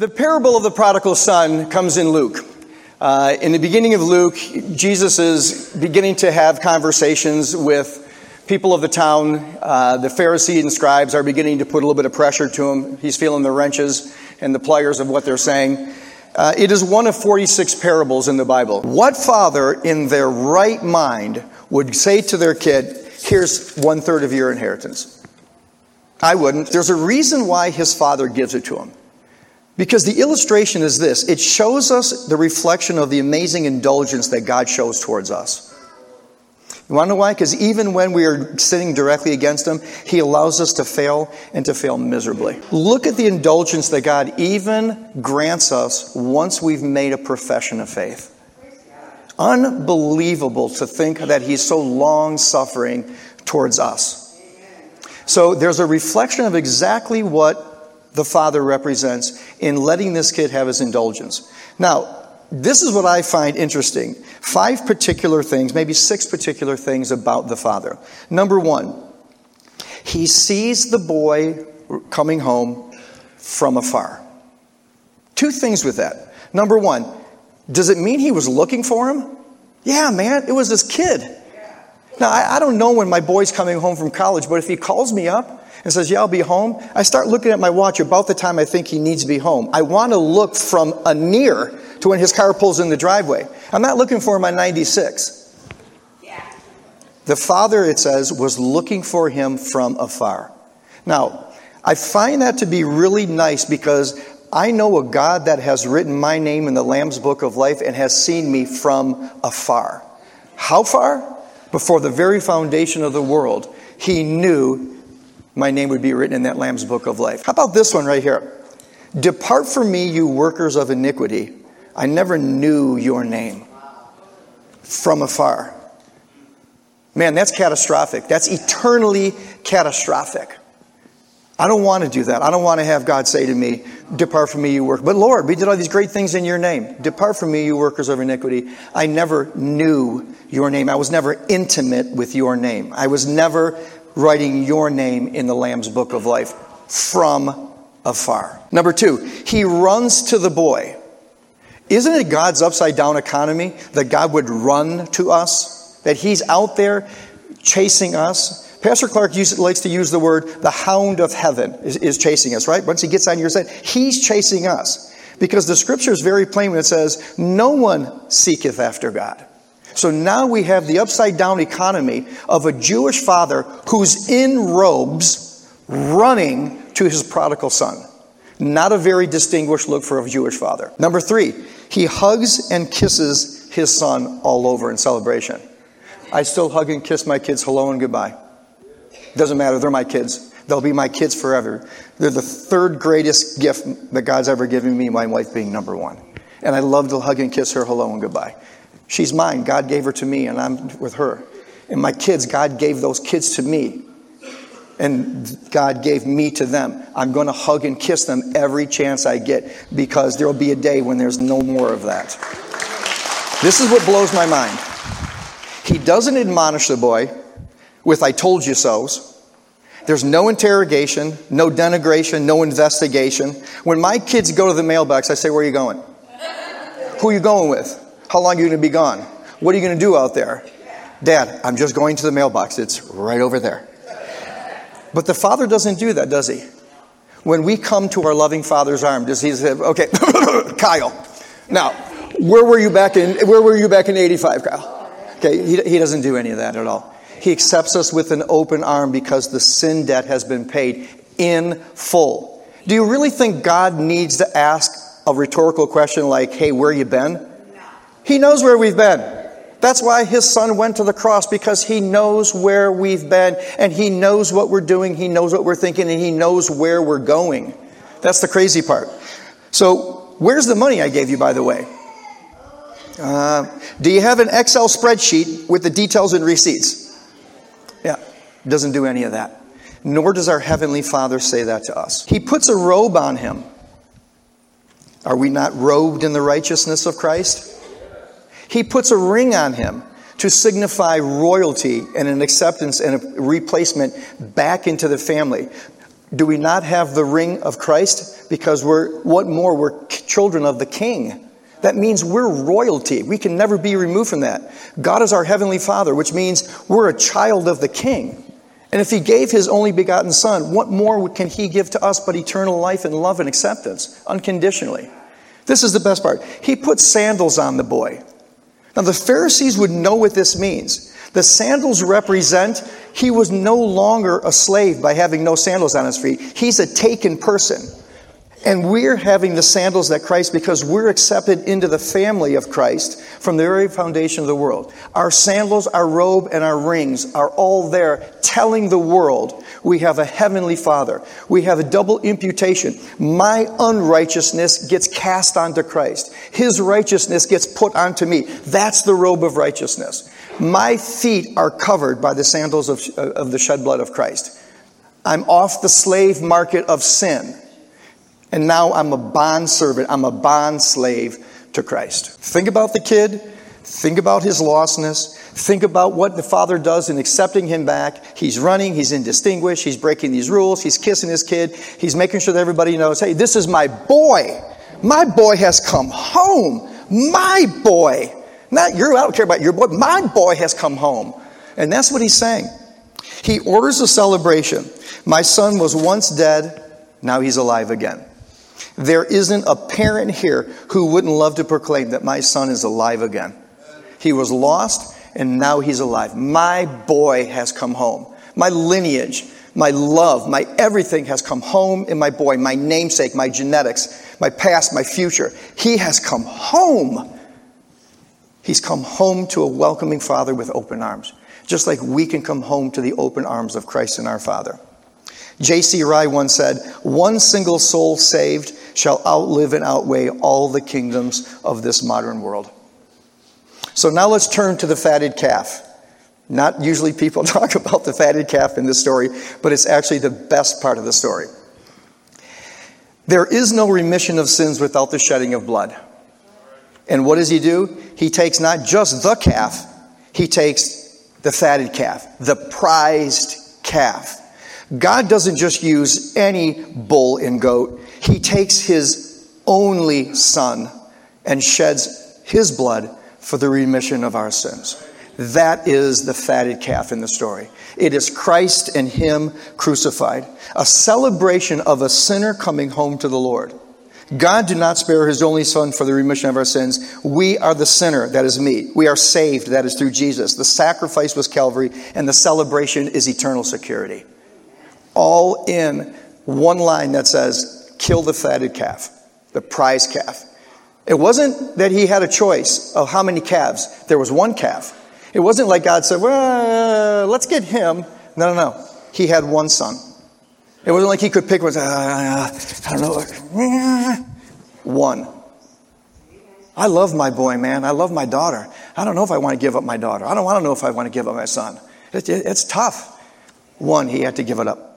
The parable of the prodigal son comes in Luke. Uh, in the beginning of Luke, Jesus is beginning to have conversations with people of the town. Uh, the Pharisees and scribes are beginning to put a little bit of pressure to him. He's feeling the wrenches and the pliers of what they're saying. Uh, it is one of 46 parables in the Bible. What father in their right mind would say to their kid, Here's one third of your inheritance? I wouldn't. There's a reason why his father gives it to him. Because the illustration is this it shows us the reflection of the amazing indulgence that God shows towards us. You want to know why? Because even when we are sitting directly against Him, He allows us to fail and to fail miserably. Look at the indulgence that God even grants us once we've made a profession of faith. Unbelievable to think that He's so long suffering towards us. So there's a reflection of exactly what the Father represents in letting this kid have his indulgence. Now, this is what I find interesting. Five particular things, maybe six particular things about the Father. Number one, he sees the boy coming home from afar. Two things with that. Number one, does it mean he was looking for him? Yeah, man, it was this kid. Now, I, I don't know when my boy's coming home from college, but if he calls me up and says, Yeah, I'll be home. I start looking at my watch about the time I think he needs to be home. I want to look from a near to when his car pulls in the driveway. I'm not looking for him on 96. Yeah. The father, it says, was looking for him from afar. Now, I find that to be really nice because I know a God that has written my name in the Lamb's Book of Life and has seen me from afar. How far? Before the very foundation of the world, he knew my name would be written in that Lamb's book of life. How about this one right here? Depart from me, you workers of iniquity. I never knew your name from afar. Man, that's catastrophic. That's eternally catastrophic. I don't want to do that. I don't want to have God say to me, Depart from me, you work. But Lord, we did all these great things in your name. Depart from me, you workers of iniquity. I never knew your name. I was never intimate with your name. I was never writing your name in the Lamb's book of life from afar. Number two, he runs to the boy. Isn't it God's upside down economy that God would run to us? That he's out there chasing us? Pastor Clark likes to use the word the hound of heaven is, is chasing us, right? Once he gets on your side, he's chasing us. Because the scripture is very plain when it says, No one seeketh after God. So now we have the upside down economy of a Jewish father who's in robes running to his prodigal son. Not a very distinguished look for a Jewish father. Number three, he hugs and kisses his son all over in celebration. I still hug and kiss my kids hello and goodbye. Doesn't matter, they're my kids. They'll be my kids forever. They're the third greatest gift that God's ever given me, my wife being number one. And I love to hug and kiss her hello and goodbye. She's mine. God gave her to me, and I'm with her. And my kids, God gave those kids to me. And God gave me to them. I'm going to hug and kiss them every chance I get because there will be a day when there's no more of that. This is what blows my mind. He doesn't admonish the boy with, I told you so's. There's no interrogation, no denigration, no investigation. When my kids go to the mailbox, I say, Where are you going? Who are you going with? How long are you going to be gone? What are you going to do out there? Dad, I'm just going to the mailbox. It's right over there. But the father doesn't do that, does he? When we come to our loving father's arm, does he say, okay, Kyle, now, where were you back in, where were you back in 85, Kyle? Okay, he, he doesn't do any of that at all. He accepts us with an open arm because the sin debt has been paid in full. Do you really think God needs to ask a rhetorical question like, hey, where you been? He knows where we've been. That's why his son went to the cross because he knows where we've been and he knows what we're doing, he knows what we're thinking, and he knows where we're going. That's the crazy part. So, where's the money I gave you, by the way? Uh, do you have an Excel spreadsheet with the details and receipts? Yeah, doesn't do any of that. Nor does our Heavenly Father say that to us. He puts a robe on him. Are we not robed in the righteousness of Christ? He puts a ring on him to signify royalty and an acceptance and a replacement back into the family. Do we not have the ring of Christ? Because we're, what more, we're children of the King. That means we're royalty. We can never be removed from that. God is our heavenly Father, which means we're a child of the King. And if He gave His only begotten Son, what more can He give to us but eternal life and love and acceptance, unconditionally? This is the best part. He put sandals on the boy. Now, the Pharisees would know what this means. The sandals represent he was no longer a slave by having no sandals on his feet. He's a taken person. And we're having the sandals that Christ because we're accepted into the family of Christ from the very foundation of the world. Our sandals, our robe, and our rings are all there telling the world we have a heavenly Father. We have a double imputation. My unrighteousness gets cast onto Christ. His righteousness gets put onto me. That's the robe of righteousness. My feet are covered by the sandals of, of the shed blood of Christ. I'm off the slave market of sin. And now I'm a bond servant. I'm a bond slave to Christ. Think about the kid. Think about his lostness. Think about what the father does in accepting him back. He's running. He's indistinguished. He's breaking these rules. He's kissing his kid. He's making sure that everybody knows, hey, this is my boy. My boy has come home. My boy. Not your, I don't care about your boy. My boy has come home. And that's what he's saying. He orders a celebration. My son was once dead, now he's alive again. There isn't a parent here who wouldn't love to proclaim that my son is alive again. He was lost and now he's alive. My boy has come home. My lineage, my love, my everything has come home in my boy, my namesake, my genetics, my past, my future. He has come home. He's come home to a welcoming Father with open arms, just like we can come home to the open arms of Christ and our Father. J.C. Ryle once said, One single soul saved shall outlive and outweigh all the kingdoms of this modern world. So now let's turn to the fatted calf. Not usually people talk about the fatted calf in this story, but it's actually the best part of the story. There is no remission of sins without the shedding of blood. And what does he do? He takes not just the calf, he takes the fatted calf, the prized calf. God doesn't just use any bull and goat, he takes his only son and sheds his blood for the remission of our sins. That is the fatted calf in the story. It is Christ and Him crucified, a celebration of a sinner coming home to the Lord. God did not spare his only son for the remission of our sins. We are the sinner, that is me. We are saved, that is through Jesus. The sacrifice was Calvary, and the celebration is eternal security. All in one line that says, kill the fatted calf, the prize calf. It wasn't that he had a choice of how many calves. There was one calf. It wasn't like God said, well, let's get him. No, no, no. He had one son. It wasn't like he could pick one. Uh, I don't know. One. I love my boy, man. I love my daughter. I don't know if I want to give up my daughter. I don't want to know if I want to give up my son. It, it, it's tough. One, he had to give it up.